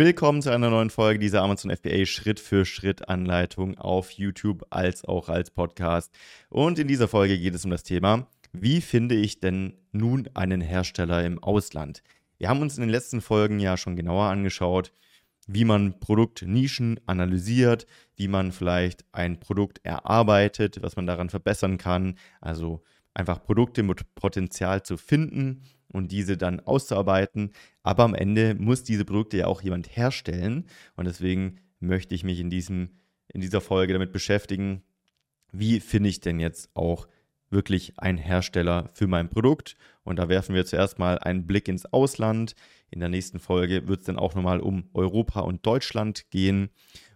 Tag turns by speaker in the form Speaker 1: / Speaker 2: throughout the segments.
Speaker 1: Willkommen zu einer neuen Folge dieser Amazon FBA Schritt für Schritt Anleitung auf YouTube als auch als Podcast. Und in dieser Folge geht es um das Thema, wie finde ich denn nun einen Hersteller im Ausland? Wir haben uns in den letzten Folgen ja schon genauer angeschaut, wie man Produktnischen analysiert, wie man vielleicht ein Produkt erarbeitet, was man daran verbessern kann. Also einfach Produkte mit Potenzial zu finden und diese dann auszuarbeiten. Aber am Ende muss diese Produkte ja auch jemand herstellen. Und deswegen möchte ich mich in, diesem, in dieser Folge damit beschäftigen, wie finde ich denn jetzt auch wirklich einen Hersteller für mein Produkt. Und da werfen wir zuerst mal einen Blick ins Ausland. In der nächsten Folge wird es dann auch nochmal um Europa und Deutschland gehen.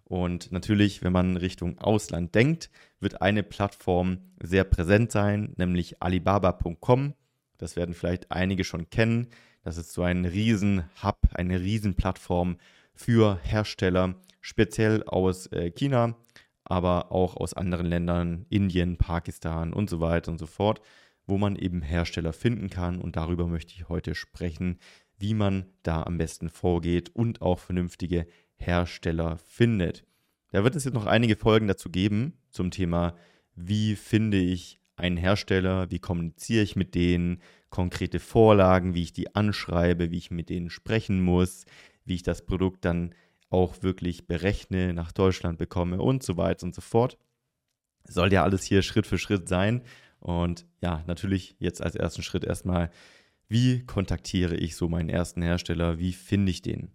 Speaker 1: Und natürlich, wenn man Richtung Ausland denkt, wird eine Plattform sehr präsent sein, nämlich alibaba.com. Das werden vielleicht einige schon kennen. Das ist so ein Riesen-Hub, eine Riesenplattform für Hersteller, speziell aus äh, China, aber auch aus anderen Ländern, Indien, Pakistan und so weiter und so fort, wo man eben Hersteller finden kann. Und darüber möchte ich heute sprechen, wie man da am besten vorgeht und auch vernünftige Hersteller findet. Da wird es jetzt noch einige Folgen dazu geben zum Thema, wie finde ich einen Hersteller, wie kommuniziere ich mit denen, konkrete Vorlagen, wie ich die anschreibe, wie ich mit denen sprechen muss, wie ich das Produkt dann auch wirklich berechne, nach Deutschland bekomme und so weiter und so fort. Soll ja alles hier Schritt für Schritt sein. Und ja, natürlich jetzt als ersten Schritt erstmal, wie kontaktiere ich so meinen ersten Hersteller, wie finde ich den?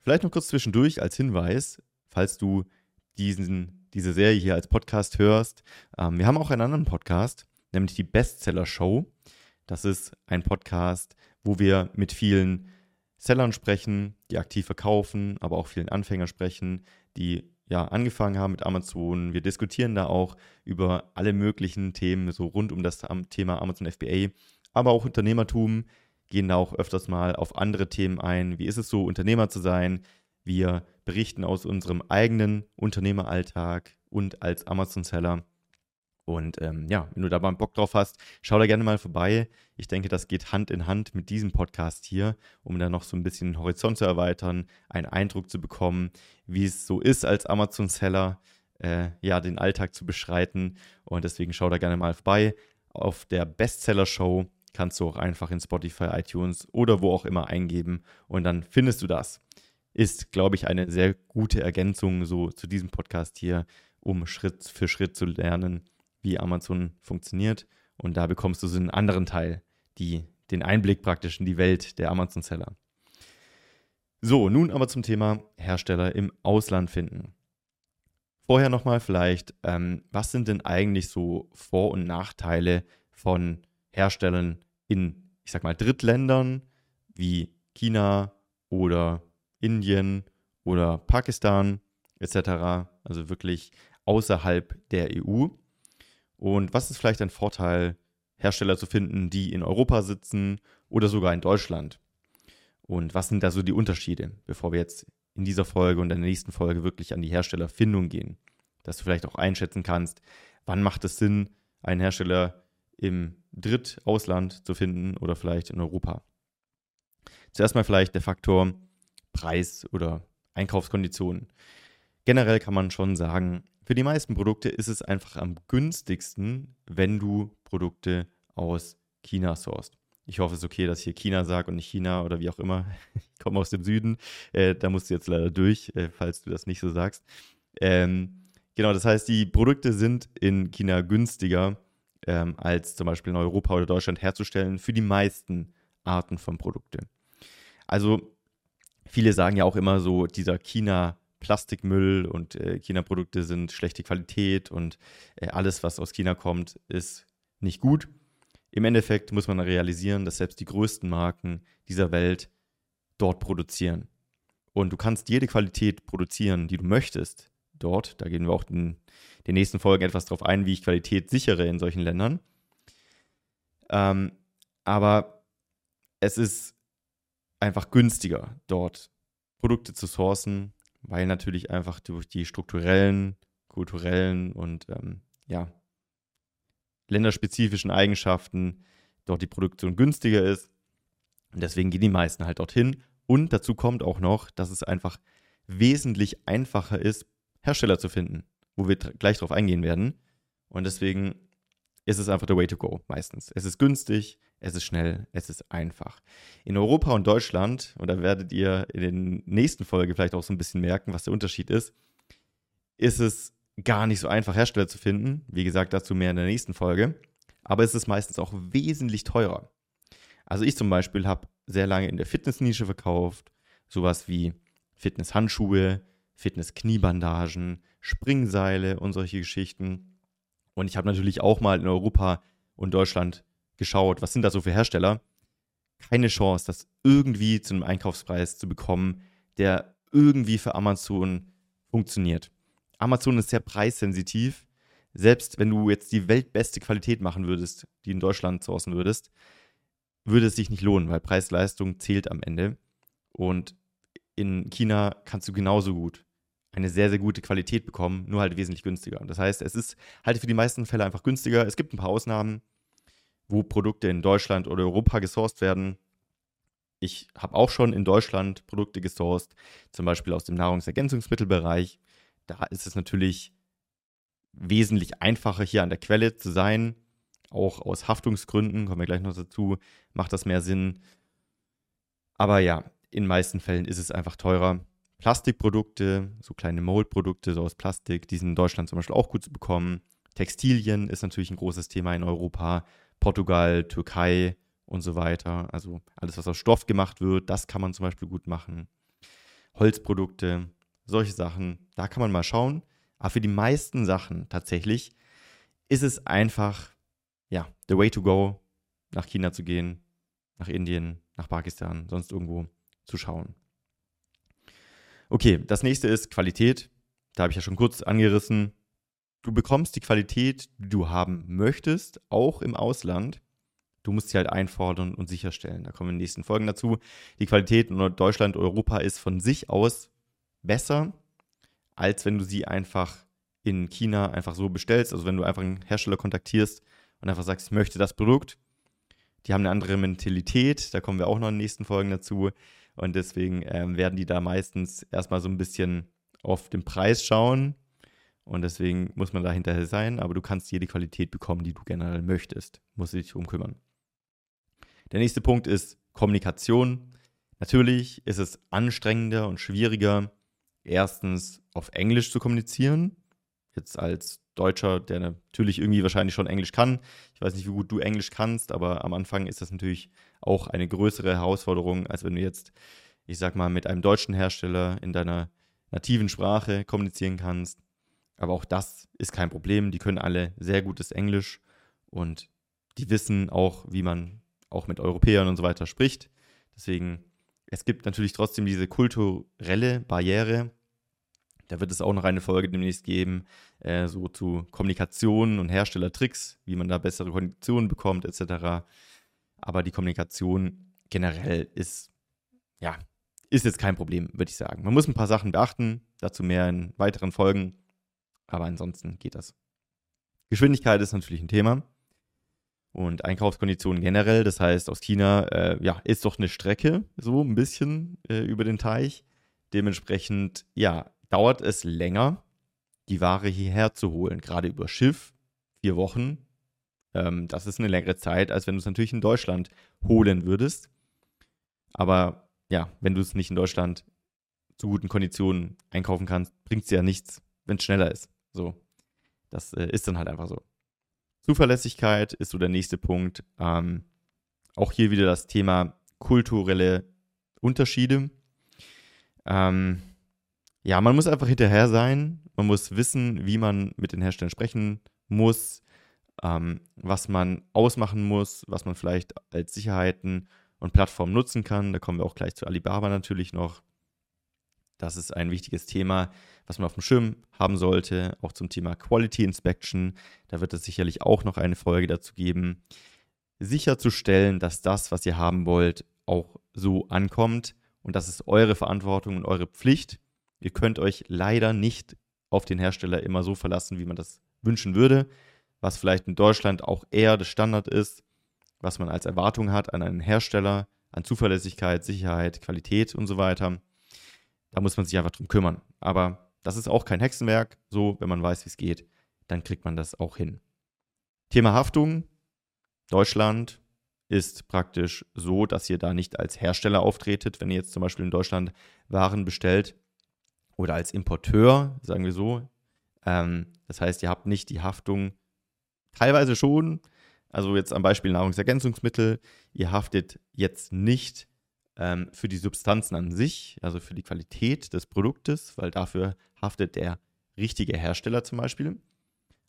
Speaker 1: Vielleicht noch kurz zwischendurch als Hinweis, falls du diesen, diese Serie hier als Podcast hörst. Ähm, wir haben auch einen anderen Podcast, nämlich die Bestseller Show. Das ist ein Podcast, wo wir mit vielen Sellern sprechen, die aktiv verkaufen, aber auch vielen Anfängern sprechen, die ja angefangen haben mit Amazon. Wir diskutieren da auch über alle möglichen Themen, so rund um das Thema Amazon FBA, aber auch Unternehmertum, gehen da auch öfters mal auf andere Themen ein. Wie ist es so, Unternehmer zu sein? Wir berichten aus unserem eigenen Unternehmeralltag und als Amazon-Seller. Und ähm, ja, wenn du da mal Bock drauf hast, schau da gerne mal vorbei. Ich denke, das geht Hand in Hand mit diesem Podcast hier, um da noch so ein bisschen den Horizont zu erweitern, einen Eindruck zu bekommen, wie es so ist als Amazon-Seller, äh, ja, den Alltag zu beschreiten. Und deswegen schau da gerne mal vorbei auf der Bestseller-Show kannst du auch einfach in Spotify, iTunes oder wo auch immer eingeben und dann findest du das. Ist, glaube ich, eine sehr gute Ergänzung so zu diesem Podcast hier, um Schritt für Schritt zu lernen, wie Amazon funktioniert. Und da bekommst du so einen anderen Teil, die, den Einblick praktisch in die Welt der Amazon-Seller. So, nun aber zum Thema Hersteller im Ausland finden. Vorher nochmal vielleicht, ähm, was sind denn eigentlich so Vor- und Nachteile von Herstellern in, ich sag mal, Drittländern wie China oder Indien oder Pakistan etc., also wirklich außerhalb der EU. Und was ist vielleicht ein Vorteil, Hersteller zu finden, die in Europa sitzen oder sogar in Deutschland? Und was sind da so die Unterschiede, bevor wir jetzt in dieser Folge und in der nächsten Folge wirklich an die Herstellerfindung gehen? Dass du vielleicht auch einschätzen kannst, wann macht es Sinn, einen Hersteller im Drittausland zu finden oder vielleicht in Europa. Zuerst mal vielleicht der Faktor Preis oder Einkaufskonditionen. Generell kann man schon sagen, für die meisten Produkte ist es einfach am günstigsten, wenn du Produkte aus China sourst. Ich hoffe, es ist okay, dass ich hier China sage und nicht China oder wie auch immer. Ich komme aus dem Süden. Äh, da musst du jetzt leider durch, äh, falls du das nicht so sagst. Ähm, genau, das heißt, die Produkte sind in China günstiger ähm, als zum Beispiel in Europa oder Deutschland herzustellen für die meisten Arten von Produkte. Also viele sagen ja auch immer so, dieser China Plastikmüll und äh, China-Produkte sind schlechte Qualität und äh, alles, was aus China kommt, ist nicht gut. Im Endeffekt muss man realisieren, dass selbst die größten Marken dieser Welt dort produzieren. Und du kannst jede Qualität produzieren, die du möchtest dort. Da gehen wir auch in den nächsten Folgen etwas darauf ein, wie ich Qualität sichere in solchen Ländern. Ähm, aber es ist einfach günstiger, dort Produkte zu sourcen, weil natürlich einfach durch die strukturellen, kulturellen und ähm, ja, länderspezifischen Eigenschaften dort die Produktion günstiger ist. Und deswegen gehen die meisten halt dorthin Und dazu kommt auch noch, dass es einfach wesentlich einfacher ist, Hersteller zu finden, wo wir gleich drauf eingehen werden. Und deswegen ist es einfach der Way to go meistens. Es ist günstig, es ist schnell, es ist einfach. In Europa und Deutschland, und da werdet ihr in den nächsten Folgen vielleicht auch so ein bisschen merken, was der Unterschied ist, ist es gar nicht so einfach, Hersteller zu finden. Wie gesagt, dazu mehr in der nächsten Folge. Aber es ist meistens auch wesentlich teurer. Also ich zum Beispiel habe sehr lange in der Fitnessnische verkauft, sowas wie Fitnesshandschuhe, Fitnesskniebandagen, Springseile und solche Geschichten. Und ich habe natürlich auch mal in Europa und Deutschland geschaut, was sind da so für Hersteller. Keine Chance, das irgendwie zu einem Einkaufspreis zu bekommen, der irgendwie für Amazon funktioniert. Amazon ist sehr preissensitiv. Selbst wenn du jetzt die weltbeste Qualität machen würdest, die in Deutschland sourcen würdest, würde es sich nicht lohnen, weil Preis-Leistung zählt am Ende. Und in China kannst du genauso gut eine sehr, sehr gute Qualität bekommen, nur halt wesentlich günstiger. Das heißt, es ist halt für die meisten Fälle einfach günstiger. Es gibt ein paar Ausnahmen, wo Produkte in Deutschland oder Europa gesourced werden. Ich habe auch schon in Deutschland Produkte gesourced, zum Beispiel aus dem Nahrungsergänzungsmittelbereich. Da ist es natürlich wesentlich einfacher, hier an der Quelle zu sein auch aus Haftungsgründen, kommen wir gleich noch dazu, macht das mehr Sinn. Aber ja, in meisten Fällen ist es einfach teurer. Plastikprodukte, so kleine Moldprodukte, so aus Plastik, die sind in Deutschland zum Beispiel auch gut zu bekommen. Textilien ist natürlich ein großes Thema in Europa. Portugal, Türkei und so weiter. Also alles, was aus Stoff gemacht wird, das kann man zum Beispiel gut machen. Holzprodukte, solche Sachen, da kann man mal schauen. Aber für die meisten Sachen tatsächlich ist es einfach ja, the way to go, nach China zu gehen, nach Indien, nach Pakistan, sonst irgendwo zu schauen. Okay, das nächste ist Qualität. Da habe ich ja schon kurz angerissen. Du bekommst die Qualität, die du haben möchtest, auch im Ausland. Du musst sie halt einfordern und sicherstellen. Da kommen in den nächsten Folgen dazu. Die Qualität in Deutschland, Europa ist von sich aus besser, als wenn du sie einfach in China einfach so bestellst. Also wenn du einfach einen Hersteller kontaktierst und einfach sagst, ich möchte das Produkt. Die haben eine andere Mentalität, da kommen wir auch noch in den nächsten Folgen dazu. Und deswegen ähm, werden die da meistens erstmal so ein bisschen auf den Preis schauen. Und deswegen muss man da hinterher sein, aber du kannst jede Qualität bekommen, die du generell möchtest. Musst du dich kümmern. Der nächste Punkt ist Kommunikation. Natürlich ist es anstrengender und schwieriger, erstens auf Englisch zu kommunizieren. Jetzt als Deutscher, der natürlich irgendwie wahrscheinlich schon Englisch kann. Ich weiß nicht, wie gut du Englisch kannst, aber am Anfang ist das natürlich auch eine größere Herausforderung, als wenn du jetzt, ich sag mal, mit einem deutschen Hersteller in deiner nativen Sprache kommunizieren kannst. Aber auch das ist kein Problem. Die können alle sehr gutes Englisch und die wissen auch, wie man auch mit Europäern und so weiter spricht. Deswegen, es gibt natürlich trotzdem diese kulturelle Barriere, da wird es auch noch eine Folge demnächst geben, äh, so zu Kommunikation und Herstellertricks, wie man da bessere Konditionen bekommt, etc. Aber die Kommunikation generell ist, ja, ist jetzt kein Problem, würde ich sagen. Man muss ein paar Sachen beachten, dazu mehr in weiteren Folgen, aber ansonsten geht das. Geschwindigkeit ist natürlich ein Thema und Einkaufskonditionen generell. Das heißt, aus China, äh, ja, ist doch eine Strecke, so ein bisschen äh, über den Teich. Dementsprechend, ja, dauert es länger, die Ware hierher zu holen, gerade über Schiff, vier Wochen. Ähm, das ist eine längere Zeit, als wenn du es natürlich in Deutschland holen würdest. Aber ja, wenn du es nicht in Deutschland zu guten Konditionen einkaufen kannst, bringt es ja nichts, wenn es schneller ist. So, das äh, ist dann halt einfach so. Zuverlässigkeit ist so der nächste Punkt. Ähm, auch hier wieder das Thema kulturelle Unterschiede. Ähm, ja, man muss einfach hinterher sein. Man muss wissen, wie man mit den Herstellern sprechen muss, ähm, was man ausmachen muss, was man vielleicht als Sicherheiten und Plattformen nutzen kann. Da kommen wir auch gleich zu Alibaba natürlich noch. Das ist ein wichtiges Thema, was man auf dem Schirm haben sollte. Auch zum Thema Quality Inspection. Da wird es sicherlich auch noch eine Folge dazu geben. Sicherzustellen, dass das, was ihr haben wollt, auch so ankommt. Und das ist eure Verantwortung und eure Pflicht. Ihr könnt euch leider nicht auf den Hersteller immer so verlassen, wie man das wünschen würde, was vielleicht in Deutschland auch eher der Standard ist, was man als Erwartung hat an einen Hersteller, an Zuverlässigkeit, Sicherheit, Qualität und so weiter. Da muss man sich einfach drum kümmern. Aber das ist auch kein Hexenwerk. So, wenn man weiß, wie es geht, dann kriegt man das auch hin. Thema Haftung. Deutschland ist praktisch so, dass ihr da nicht als Hersteller auftretet, wenn ihr jetzt zum Beispiel in Deutschland Waren bestellt oder als Importeur, sagen wir so. Ähm, das heißt, ihr habt nicht die Haftung, teilweise schon, also jetzt am Beispiel Nahrungsergänzungsmittel, ihr haftet jetzt nicht ähm, für die Substanzen an sich, also für die Qualität des Produktes, weil dafür haftet der richtige Hersteller zum Beispiel.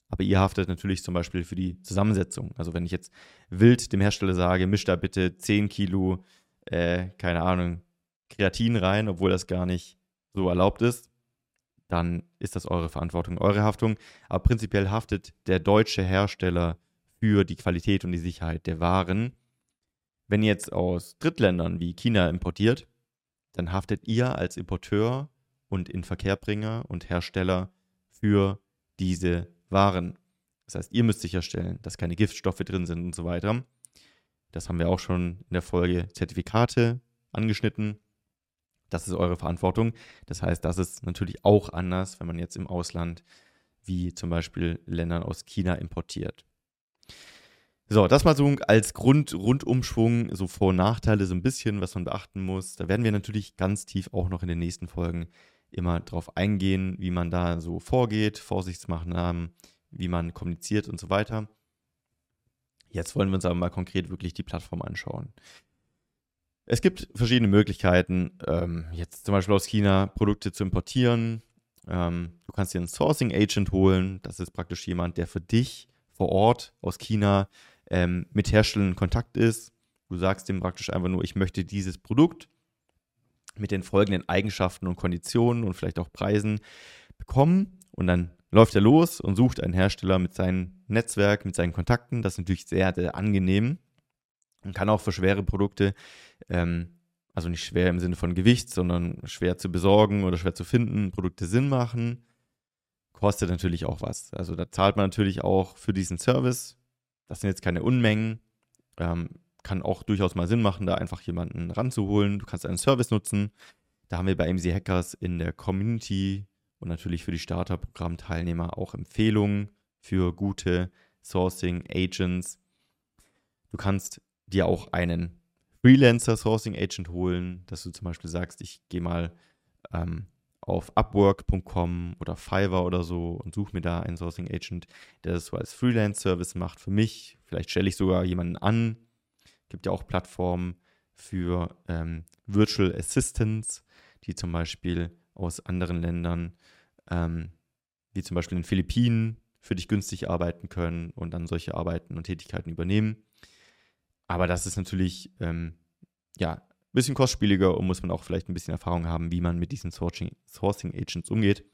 Speaker 1: Aber ihr haftet natürlich zum Beispiel für die Zusammensetzung. Also wenn ich jetzt wild dem Hersteller sage, misch da bitte 10 Kilo, äh, keine Ahnung, Kreatin rein, obwohl das gar nicht so erlaubt ist, dann ist das eure Verantwortung, eure Haftung. Aber prinzipiell haftet der deutsche Hersteller für die Qualität und die Sicherheit der Waren. Wenn ihr jetzt aus Drittländern wie China importiert, dann haftet ihr als Importeur und Inverkehrbringer und Hersteller für diese Waren. Das heißt, ihr müsst sicherstellen, dass keine Giftstoffe drin sind und so weiter. Das haben wir auch schon in der Folge Zertifikate angeschnitten. Das ist eure Verantwortung. Das heißt, das ist natürlich auch anders, wenn man jetzt im Ausland wie zum Beispiel Ländern aus China importiert. So, das mal so als Grund, Rundumschwung, so Vor- und Nachteile, so ein bisschen, was man beachten muss. Da werden wir natürlich ganz tief auch noch in den nächsten Folgen immer drauf eingehen, wie man da so vorgeht, Vorsichtsmaßnahmen, wie man kommuniziert und so weiter. Jetzt wollen wir uns aber mal konkret wirklich die Plattform anschauen. Es gibt verschiedene Möglichkeiten, ähm, jetzt zum Beispiel aus China Produkte zu importieren. Ähm, du kannst dir einen Sourcing Agent holen. Das ist praktisch jemand, der für dich vor Ort aus China ähm, mit Herstellern in Kontakt ist. Du sagst dem praktisch einfach nur, ich möchte dieses Produkt mit den folgenden Eigenschaften und Konditionen und vielleicht auch Preisen bekommen. Und dann läuft er los und sucht einen Hersteller mit seinem Netzwerk, mit seinen Kontakten. Das ist natürlich sehr, sehr angenehm und kann auch für schwere Produkte, ähm, also nicht schwer im Sinne von Gewicht, sondern schwer zu besorgen oder schwer zu finden, Produkte Sinn machen. Kostet natürlich auch was. Also da zahlt man natürlich auch für diesen Service. Das sind jetzt keine Unmengen. Ähm, kann auch durchaus mal Sinn machen, da einfach jemanden ranzuholen. Du kannst einen Service nutzen. Da haben wir bei MC Hackers in der Community und natürlich für die Starter-Programm-Teilnehmer auch Empfehlungen für gute Sourcing Agents. Du kannst dir auch einen Freelancer Sourcing Agent holen, dass du zum Beispiel sagst, ich gehe mal ähm, auf upwork.com oder Fiverr oder so und suche mir da einen Sourcing Agent, der das so als Freelance-Service macht für mich. Vielleicht stelle ich sogar jemanden an. Gibt ja auch Plattformen für ähm, Virtual Assistants, die zum Beispiel aus anderen Ländern, ähm, wie zum Beispiel in den Philippinen, für dich günstig arbeiten können und dann solche Arbeiten und Tätigkeiten übernehmen. Aber das ist natürlich ähm, ja, ein bisschen kostspieliger und muss man auch vielleicht ein bisschen Erfahrung haben, wie man mit diesen Sourcing, Sourcing Agents umgeht.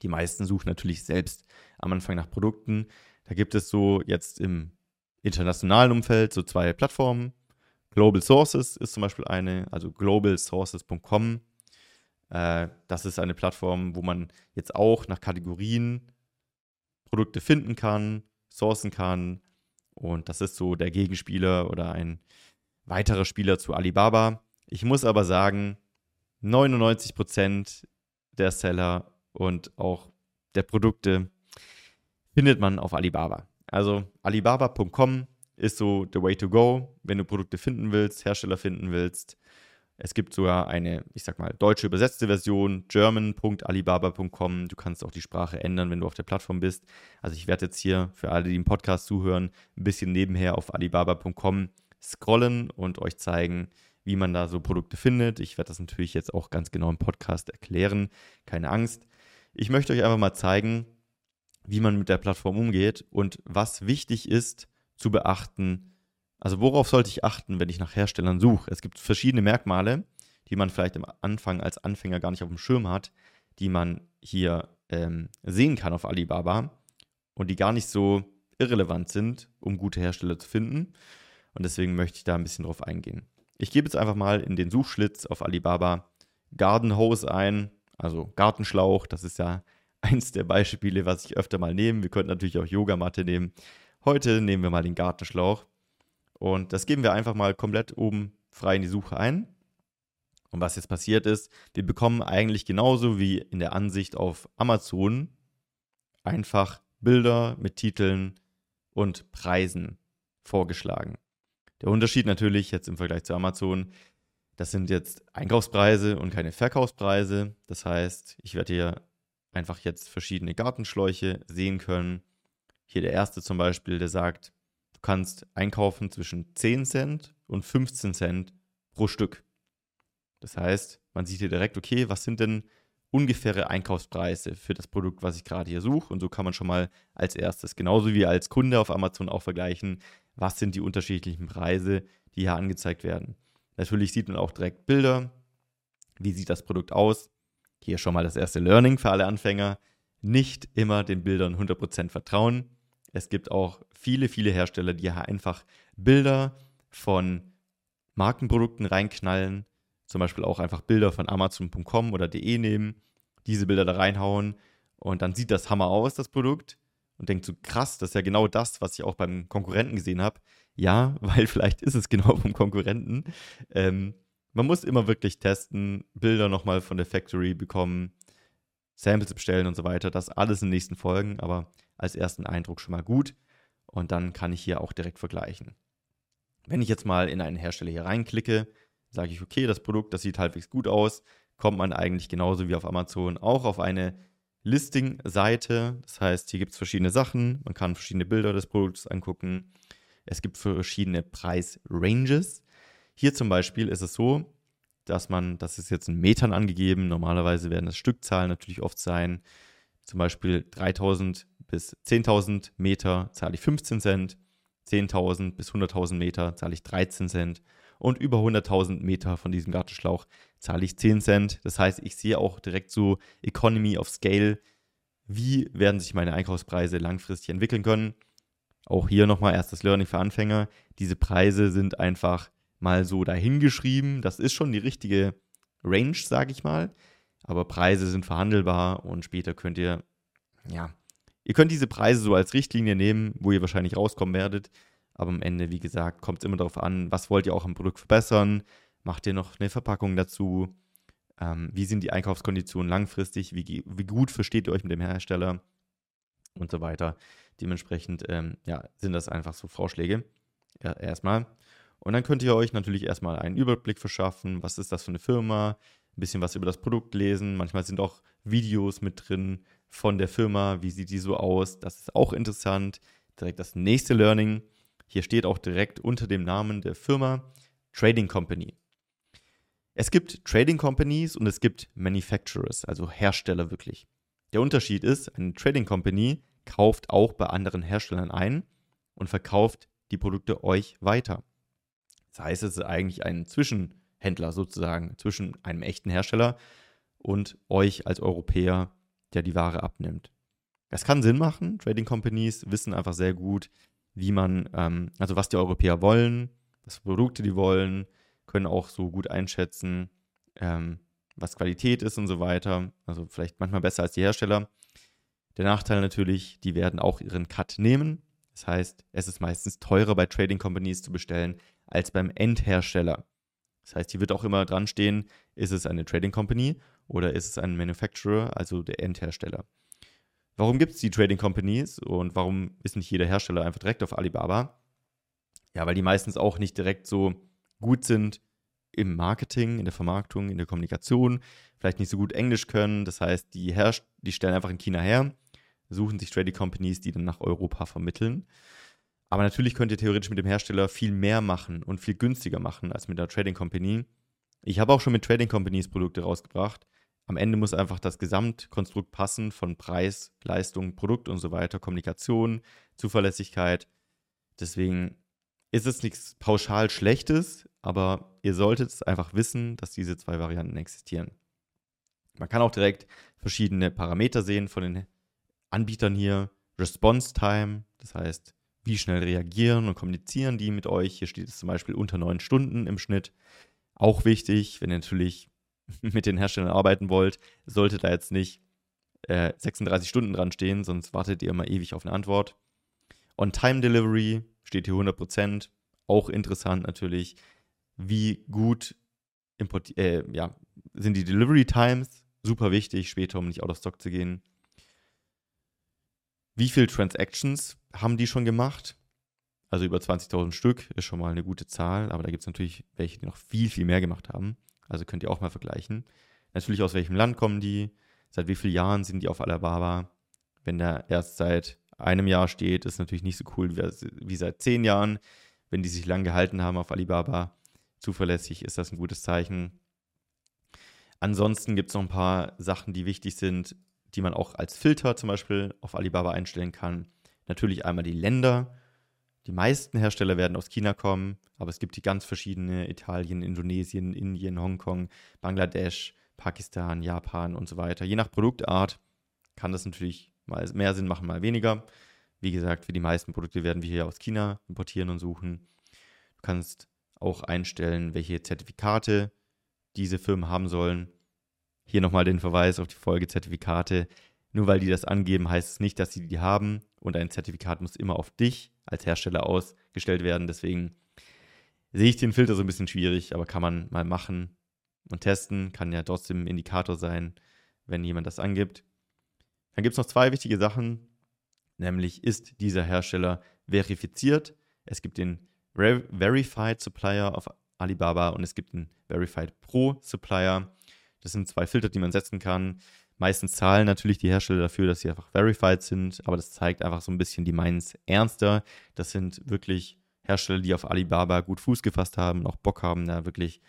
Speaker 1: Die meisten suchen natürlich selbst am Anfang nach Produkten. Da gibt es so jetzt im internationalen Umfeld so zwei Plattformen. Global Sources ist zum Beispiel eine, also globalsources.com. Äh, das ist eine Plattform, wo man jetzt auch nach Kategorien Produkte finden kann, sourcen kann und das ist so der Gegenspieler oder ein weiterer Spieler zu Alibaba. Ich muss aber sagen, 99% der Seller und auch der Produkte findet man auf Alibaba. Also alibaba.com ist so the way to go, wenn du Produkte finden willst, Hersteller finden willst. Es gibt sogar eine, ich sag mal, deutsche übersetzte Version, german.alibaba.com. Du kannst auch die Sprache ändern, wenn du auf der Plattform bist. Also ich werde jetzt hier für alle, die im Podcast zuhören, ein bisschen nebenher auf alibaba.com scrollen und euch zeigen, wie man da so Produkte findet. Ich werde das natürlich jetzt auch ganz genau im Podcast erklären. Keine Angst. Ich möchte euch einfach mal zeigen, wie man mit der Plattform umgeht und was wichtig ist zu beachten, also worauf sollte ich achten, wenn ich nach Herstellern suche? Es gibt verschiedene Merkmale, die man vielleicht am Anfang als Anfänger gar nicht auf dem Schirm hat, die man hier ähm, sehen kann auf Alibaba und die gar nicht so irrelevant sind, um gute Hersteller zu finden. Und deswegen möchte ich da ein bisschen drauf eingehen. Ich gebe jetzt einfach mal in den Suchschlitz auf Alibaba Garden Hose ein, also Gartenschlauch. Das ist ja eins der Beispiele, was ich öfter mal nehme. Wir könnten natürlich auch Yogamatte nehmen. Heute nehmen wir mal den Gartenschlauch. Und das geben wir einfach mal komplett oben frei in die Suche ein. Und was jetzt passiert ist, wir bekommen eigentlich genauso wie in der Ansicht auf Amazon einfach Bilder mit Titeln und Preisen vorgeschlagen. Der Unterschied natürlich jetzt im Vergleich zu Amazon, das sind jetzt Einkaufspreise und keine Verkaufspreise. Das heißt, ich werde hier einfach jetzt verschiedene Gartenschläuche sehen können. Hier der erste zum Beispiel, der sagt, du kannst einkaufen zwischen 10 Cent und 15 Cent pro Stück. Das heißt, man sieht hier direkt, okay, was sind denn ungefähre Einkaufspreise für das Produkt, was ich gerade hier suche. Und so kann man schon mal als erstes, genauso wie als Kunde auf Amazon auch vergleichen, was sind die unterschiedlichen Preise, die hier angezeigt werden. Natürlich sieht man auch direkt Bilder. Wie sieht das Produkt aus? Hier schon mal das erste Learning für alle Anfänger. Nicht immer den Bildern 100% vertrauen. Es gibt auch viele, viele Hersteller, die einfach Bilder von Markenprodukten reinknallen. Zum Beispiel auch einfach Bilder von Amazon.com oder de nehmen, diese Bilder da reinhauen und dann sieht das Hammer aus, das Produkt. Und denkt so, krass, das ist ja genau das, was ich auch beim Konkurrenten gesehen habe. Ja, weil vielleicht ist es genau vom Konkurrenten. Ähm, man muss immer wirklich testen, Bilder nochmal von der Factory bekommen, Samples bestellen und so weiter. Das alles in den nächsten Folgen, aber als ersten Eindruck schon mal gut. Und dann kann ich hier auch direkt vergleichen. Wenn ich jetzt mal in einen Hersteller hier reinklicke, sage ich, okay, das Produkt, das sieht halbwegs gut aus, kommt man eigentlich genauso wie auf Amazon auch auf eine Listing-Seite. Das heißt, hier gibt es verschiedene Sachen, man kann verschiedene Bilder des Produkts angucken. Es gibt verschiedene Preis-Ranges. Hier zum Beispiel ist es so, dass man, das ist jetzt in Metern angegeben, normalerweise werden es Stückzahlen natürlich oft sein. Zum Beispiel 3000 bis 10.000 Meter zahle ich 15 Cent, 10.000 bis 100.000 Meter zahle ich 13 Cent und über 100.000 Meter von diesem Gartenschlauch zahle ich 10 Cent. Das heißt, ich sehe auch direkt so Economy of Scale, wie werden sich meine Einkaufspreise langfristig entwickeln können. Auch hier nochmal erstes Learning für Anfänger. Diese Preise sind einfach mal so dahingeschrieben. Das ist schon die richtige Range, sage ich mal. Aber Preise sind verhandelbar und später könnt ihr, ja, ihr könnt diese Preise so als Richtlinie nehmen, wo ihr wahrscheinlich rauskommen werdet. Aber am Ende, wie gesagt, kommt es immer darauf an, was wollt ihr auch am Produkt verbessern? Macht ihr noch eine Verpackung dazu? Ähm, wie sind die Einkaufskonditionen langfristig? Wie, wie, gut versteht ihr euch mit dem Hersteller? Und so weiter. Dementsprechend ähm, ja, sind das einfach so Vorschläge. Ja, erstmal. Und dann könnt ihr euch natürlich erstmal einen Überblick verschaffen. Was ist das für eine Firma? Ein bisschen was über das Produkt lesen. Manchmal sind auch Videos mit drin von der Firma. Wie sieht die so aus? Das ist auch interessant. Direkt das nächste Learning hier steht auch direkt unter dem Namen der Firma Trading Company. Es gibt Trading Companies und es gibt Manufacturers, also Hersteller wirklich. Der Unterschied ist, eine Trading Company kauft auch bei anderen Herstellern ein und verkauft die Produkte euch weiter. Das heißt, es ist eigentlich ein Zwischenhändler sozusagen zwischen einem echten Hersteller und euch als Europäer, der die Ware abnimmt. Das kann Sinn machen. Trading Companies wissen einfach sehr gut, wie man, ähm, also was die Europäer wollen, was Produkte die wollen, können auch so gut einschätzen, ähm, was Qualität ist und so weiter. Also vielleicht manchmal besser als die Hersteller. Der Nachteil natürlich, die werden auch ihren Cut nehmen. Das heißt, es ist meistens teurer bei Trading Companies zu bestellen als beim Endhersteller. Das heißt, hier wird auch immer dran stehen, ist es eine Trading Company oder ist es ein Manufacturer, also der Endhersteller. Warum gibt es die Trading Companies und warum ist nicht jeder Hersteller einfach direkt auf Alibaba? Ja, weil die meistens auch nicht direkt so gut sind im Marketing, in der Vermarktung, in der Kommunikation, vielleicht nicht so gut Englisch können. Das heißt, die, die stellen einfach in China her, suchen sich Trading Companies, die dann nach Europa vermitteln. Aber natürlich könnt ihr theoretisch mit dem Hersteller viel mehr machen und viel günstiger machen als mit der Trading Company. Ich habe auch schon mit Trading Companies Produkte rausgebracht, am Ende muss einfach das Gesamtkonstrukt passen von Preis, Leistung, Produkt und so weiter, Kommunikation, Zuverlässigkeit. Deswegen ist es nichts pauschal Schlechtes, aber ihr solltet es einfach wissen, dass diese zwei Varianten existieren. Man kann auch direkt verschiedene Parameter sehen von den Anbietern hier. Response Time, das heißt, wie schnell reagieren und kommunizieren die mit euch. Hier steht es zum Beispiel unter neun Stunden im Schnitt. Auch wichtig, wenn ihr natürlich mit den Herstellern arbeiten wollt, sollte da jetzt nicht äh, 36 Stunden dran stehen, sonst wartet ihr immer ewig auf eine Antwort. On-Time-Delivery steht hier 100%, auch interessant natürlich. wie gut äh, ja, sind die Delivery Times, super wichtig, später, um nicht out of stock zu gehen. Wie viele Transactions haben die schon gemacht? Also über 20.000 Stück ist schon mal eine gute Zahl, aber da gibt es natürlich welche, die noch viel, viel mehr gemacht haben. Also könnt ihr auch mal vergleichen. Natürlich aus welchem Land kommen die, seit wie vielen Jahren sind die auf Alibaba. Wenn der erst seit einem Jahr steht, ist natürlich nicht so cool wie, seit zehn Jahren. Wenn die sich lang gehalten haben auf Alibaba, zuverlässig ist das ein gutes Zeichen. Ansonsten gibt es noch ein paar Sachen, die wichtig sind, die man auch als Filter zum Beispiel auf Alibaba einstellen kann. Natürlich einmal die Länder. Die meisten Hersteller werden aus China kommen, aber es gibt die ganz verschiedene Italien, Indonesien, Indien, Hongkong, Bangladesch, Pakistan, Japan und so weiter. Je nach Produktart kann das natürlich mal mehr Sinn machen, mal weniger. Wie gesagt, für die meisten Produkte werden wir hier aus China importieren und suchen. Du kannst auch einstellen, welche Zertifikate diese Firmen haben sollen. Hier nochmal den Verweis auf die Folge Zertifikate. Nur weil die das angeben, heißt es nicht, dass sie die haben. Und ein Zertifikat muss immer auf dich als Hersteller ausgestellt werden. Deswegen sehe ich den Filter so ein bisschen schwierig, aber kann man mal machen und testen. Kann ja trotzdem ein Indikator sein, wenn jemand das angibt. Dann gibt es noch zwei wichtige Sachen, nämlich ist dieser Hersteller verifiziert. Es gibt den Verified Supplier auf Alibaba und es gibt einen Verified Pro Supplier. Das sind zwei Filter, die man setzen kann. Meistens zahlen natürlich die Hersteller dafür, dass sie einfach verified sind, aber das zeigt einfach so ein bisschen, die meinen es ernster. Das sind wirklich Hersteller, die auf Alibaba gut Fuß gefasst haben und auch Bock haben, da wirklich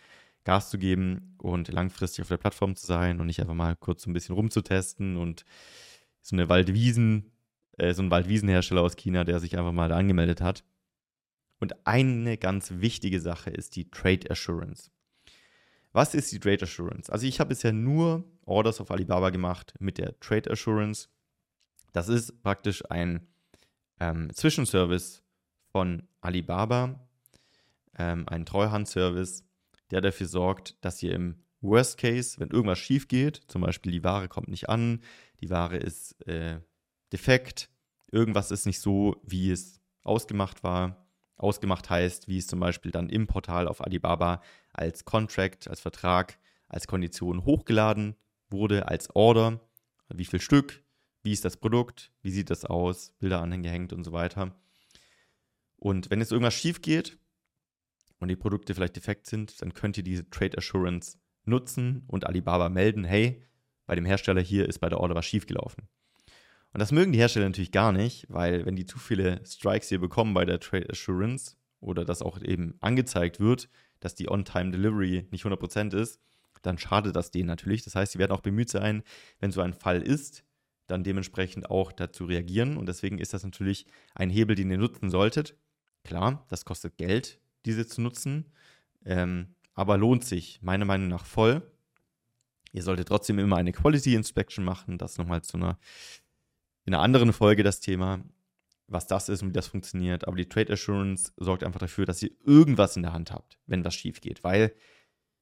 Speaker 1: Gas zu geben und langfristig auf der Plattform zu sein und nicht einfach mal kurz so ein bisschen rumzutesten und so eine Waldwiesen, äh, so ein Waldwiesenhersteller aus China, der sich einfach mal da angemeldet hat. Und eine ganz wichtige Sache ist die Trade Assurance. Was ist die Trade Assurance? Also ich habe bisher nur Orders auf Alibaba gemacht mit der Trade Assurance. Das ist praktisch ein ähm, Zwischenservice von Alibaba, ähm, ein Treuhandservice, der dafür sorgt, dass ihr im Worst Case, wenn irgendwas schief geht, zum Beispiel die Ware kommt nicht an, die Ware ist äh, defekt, irgendwas ist nicht so, wie es ausgemacht war, Ausgemacht heißt, wie es zum Beispiel dann im Portal auf Alibaba als Contract, als Vertrag, als Kondition hochgeladen wurde, als Order, wie viel Stück, wie ist das Produkt, wie sieht das aus, Bilder angehängt und so weiter. Und wenn jetzt irgendwas schief geht und die Produkte vielleicht defekt sind, dann könnt ihr diese Trade Assurance nutzen und Alibaba melden, hey, bei dem Hersteller hier ist bei der Order was schiefgelaufen. Und das mögen die Hersteller natürlich gar nicht, weil wenn die zu viele Strikes hier bekommen bei der Trade Assurance oder das auch eben angezeigt wird, dass die On-Time-Delivery nicht 100% ist, dann schadet das denen natürlich. Das heißt, sie werden auch bemüht sein, wenn so ein Fall ist, dann dementsprechend auch dazu reagieren. Und deswegen ist das natürlich ein Hebel, den ihr nutzen solltet. Klar, das kostet Geld, diese zu nutzen, ähm, aber lohnt sich meiner Meinung nach voll. Ihr solltet trotzdem immer eine Quality Inspection machen, das nochmal zu einer in einer anderen Folge das Thema, was das ist und wie das funktioniert. Aber die Trade Assurance sorgt einfach dafür, dass ihr irgendwas in der Hand habt, wenn was schief geht. Weil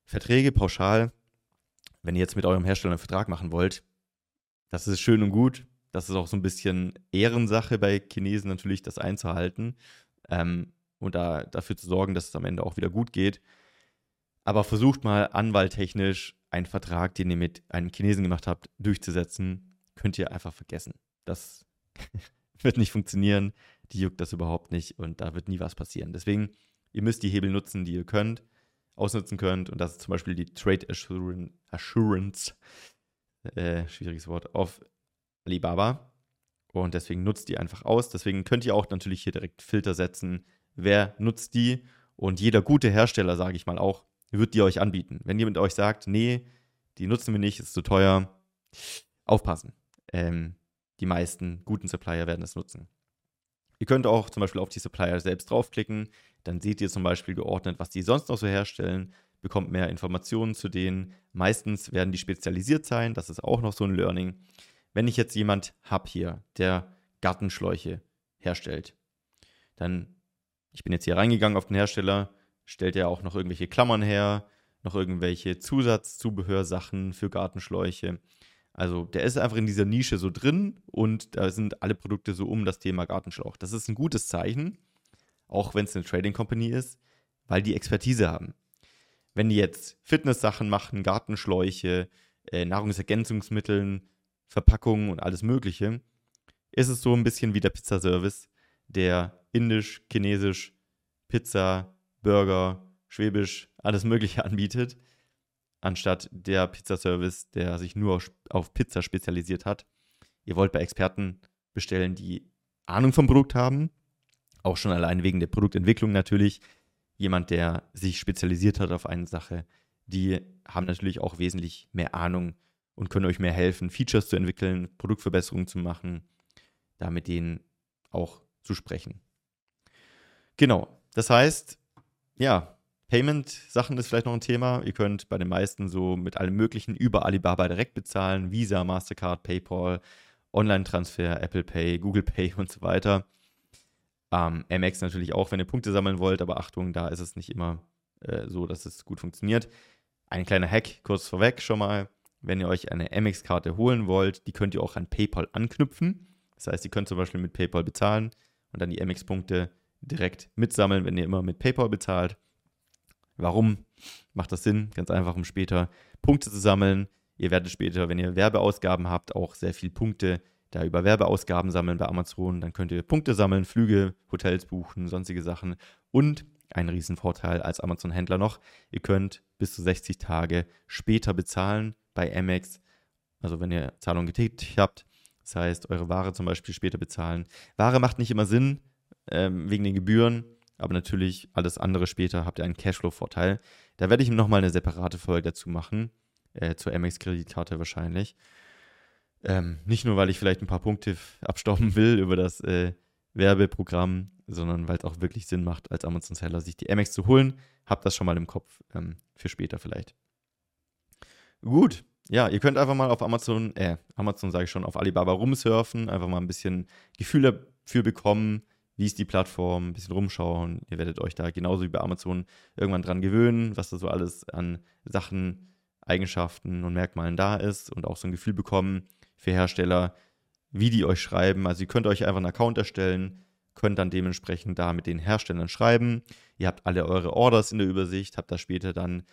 Speaker 1: Verträge pauschal, wenn ihr jetzt mit eurem Hersteller einen Vertrag machen wollt, das ist schön und gut. Das ist auch so ein bisschen Ehrensache bei Chinesen natürlich, das einzuhalten ähm, und da, dafür zu sorgen, dass es am Ende auch wieder gut geht. Aber versucht mal anwalttechnisch einen Vertrag, den ihr mit einem Chinesen gemacht habt, durchzusetzen. Könnt ihr einfach vergessen. Das wird nicht funktionieren. Die juckt das überhaupt nicht und da wird nie was passieren. Deswegen, ihr müsst die Hebel nutzen, die ihr könnt, ausnutzen könnt. Und das ist zum Beispiel die Trade Assurance, äh, schwieriges Wort, auf Alibaba. Und deswegen nutzt die einfach aus. Deswegen könnt ihr auch natürlich hier direkt Filter setzen. Wer nutzt die? Und jeder gute Hersteller, sage ich mal auch, wird die euch anbieten. Wenn jemand euch sagt, nee, die nutzen wir nicht, ist zu teuer, aufpassen. Ähm, die meisten guten Supplier werden es nutzen. Ihr könnt auch zum Beispiel auf die Supplier selbst draufklicken, dann seht ihr zum Beispiel geordnet, was die sonst noch so herstellen, bekommt mehr Informationen zu denen. Meistens werden die spezialisiert sein, das ist auch noch so ein Learning. Wenn ich jetzt jemand habe hier, der Gartenschläuche herstellt, dann, ich bin jetzt hier reingegangen auf den Hersteller, stellt er auch noch irgendwelche Klammern her, noch irgendwelche Zusatzzubehörsachen für Gartenschläuche. Also der ist einfach in dieser Nische so drin und da sind alle Produkte so um das Thema Gartenschlauch. Das ist ein gutes Zeichen, auch wenn es eine Trading Company ist, weil die Expertise haben. Wenn die jetzt Fitness-Sachen machen, Gartenschläuche, äh, Nahrungsergänzungsmitteln, Verpackungen und alles Mögliche, ist es so ein bisschen wie der Pizzaservice, der indisch, chinesisch, Pizza, Burger, Schwäbisch, alles Mögliche anbietet, anstatt der Pizzaservice, der sich nur auf Pizza spezialisiert hat. Ihr wollt bei Experten bestellen, die Ahnung vom Produkt haben, auch schon allein wegen der Produktentwicklung natürlich. Jemand, der sich spezialisiert hat auf eine Sache, die haben natürlich auch wesentlich mehr Ahnung und können euch mehr helfen, Features zu entwickeln, Produktverbesserungen zu machen, da mit denen auch zu sprechen. Genau, das heißt, ja, Payment-Sachen ist vielleicht noch ein Thema. Ihr könnt bei den meisten so mit allem Möglichen über Alibaba direkt bezahlen, Visa, Mastercard, PayPal, Online-Transfer, Apple Pay, Google Pay und so weiter. Ähm, Amex natürlich auch, wenn ihr Punkte sammeln wollt, aber Achtung, da ist es nicht immer äh, so, dass es gut funktioniert. Ein kleiner Hack kurz vorweg schon mal. Wenn ihr euch eine Amex-Karte holen wollt, die könnt ihr auch an PayPal anknüpfen. Das heißt, ihr könnt zum Beispiel mit PayPal bezahlen und dann die Amex-Punkte direkt mitsammeln, wenn ihr immer mit PayPal bezahlt. Warum macht das Sinn? Ganz einfach, um später Punkte zu sammeln. Ihr werdet später, wenn ihr Werbeausgaben habt, auch sehr viel Punkte da über Werbeausgaben sammeln bei Amazon. Dann könnt ihr Punkte sammeln, Flüge, Hotels buchen, sonstige Sachen. Und ein Riesenvorteil als Amazon-Händler noch, ihr könnt bis zu 60 Tage später bezahlen bei Amex. Also wenn ihr Zahlungen getätigt habt, das heißt, eure Ware zum Beispiel später bezahlen. Ware macht nicht immer Sinn ähm, wegen den Gebühren, aber natürlich alles andere später habt ihr einen Cashflow-Vorteil. Da werde ich nochmal eine separate Folge dazu machen, äh, zur Amex-Kreditkarte wahrscheinlich. Ähm, nicht nur, weil ich vielleicht ein paar Punkte abstauben will über das äh, Werbeprogramm, sondern weil es auch wirklich Sinn macht, als Amazon-Seller sich die Amex zu holen. Habt das schon mal im Kopf ähm, für später vielleicht. Gut, ja, ihr könnt einfach mal auf Amazon, äh, Amazon sage ich schon, auf Alibaba rumsurfen, einfach mal ein bisschen Gefühl dafür bekommen, wie ist die Plattform, ein bisschen rumschauen. Ihr werdet euch da genauso wie bei Amazon irgendwann dran gewöhnen, was da so alles an Sachen, Eigenschaften und Merkmalen da ist und auch so ein Gefühl bekommen für Hersteller, wie die euch schreiben. Also ihr könnt euch einfach einen Account erstellen, könnt dann dementsprechend da mit den Herstellern schreiben. Ihr habt alle eure Orders in der Übersicht, habt da später dann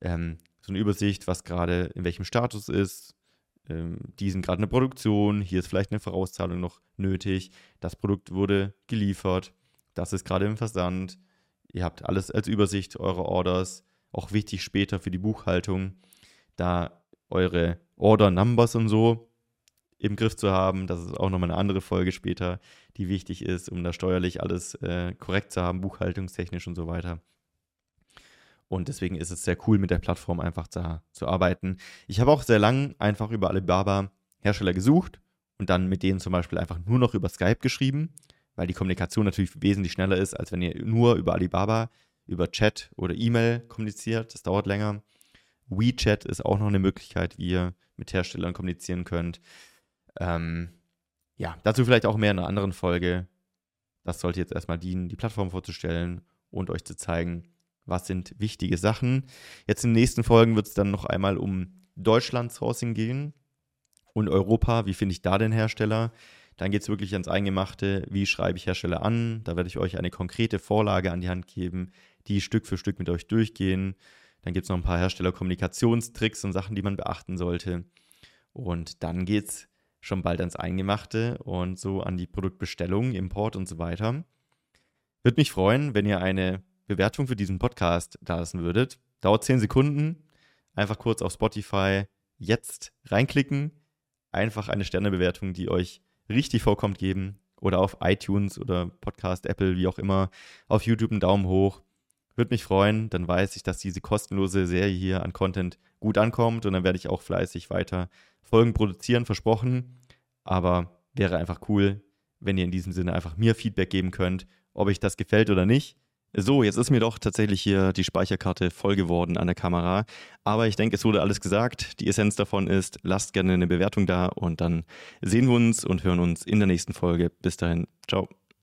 Speaker 1: ähm, so eine Übersicht, was gerade in welchem Status ist. Ähm, die sind gerade in der Produktion, hier ist vielleicht eine Vorauszahlung noch nötig. Das Produkt wurde geliefert, das ist gerade im Versand. Ihr habt alles als Übersicht, eure Orders. Auch wichtig später für die Buchhaltung, da eure Order Numbers und so im Griff zu haben. Das ist auch nochmal eine andere Folge später, die wichtig ist, um da steuerlich alles äh, korrekt zu haben, buchhaltungstechnisch und so weiter. Und deswegen ist es sehr cool, mit der Plattform einfach da zu arbeiten. Ich habe auch sehr lang einfach über Alibaba Hersteller gesucht und dann mit denen zum Beispiel einfach nur noch über Skype geschrieben, weil die Kommunikation natürlich wesentlich schneller ist, als wenn ihr nur über Alibaba, über Chat oder E-Mail kommuniziert. Das dauert länger. WeChat ist auch noch eine Möglichkeit, wie ihr mit Herstellern kommunizieren könnt. Ähm, ja, dazu vielleicht auch mehr in einer anderen Folge. Das sollte jetzt erstmal dienen, die Plattform vorzustellen und euch zu zeigen, was sind wichtige Sachen. Jetzt in den nächsten Folgen wird es dann noch einmal um Deutschland-Sourcing gehen und Europa. Wie finde ich da den Hersteller? Dann geht es wirklich ans Eingemachte. Wie schreibe ich Hersteller an? Da werde ich euch eine konkrete Vorlage an die Hand geben, die Stück für Stück mit euch durchgehen. Dann gibt es noch ein paar Herstellerkommunikationstricks und Sachen, die man beachten sollte. Und dann geht es schon bald ans Eingemachte und so an die Produktbestellung, Import und so weiter. Würde mich freuen, wenn ihr eine Bewertung für diesen Podcast da lassen würdet. Dauert 10 Sekunden. Einfach kurz auf Spotify jetzt reinklicken. Einfach eine Sternebewertung, die euch richtig vorkommt, geben. Oder auf iTunes oder Podcast, Apple, wie auch immer. Auf YouTube einen Daumen hoch. Würde mich freuen. Dann weiß ich, dass diese kostenlose Serie hier an Content gut ankommt. Und dann werde ich auch fleißig weiter Folgen produzieren, versprochen. Aber wäre einfach cool, wenn ihr in diesem Sinne einfach mir Feedback geben könnt, ob euch das gefällt oder nicht. So, jetzt ist mir doch tatsächlich hier die Speicherkarte voll geworden an der Kamera. Aber ich denke, es wurde alles gesagt. Die Essenz davon ist, lasst gerne eine Bewertung da und dann sehen wir uns und hören uns in der nächsten Folge. Bis dahin, ciao.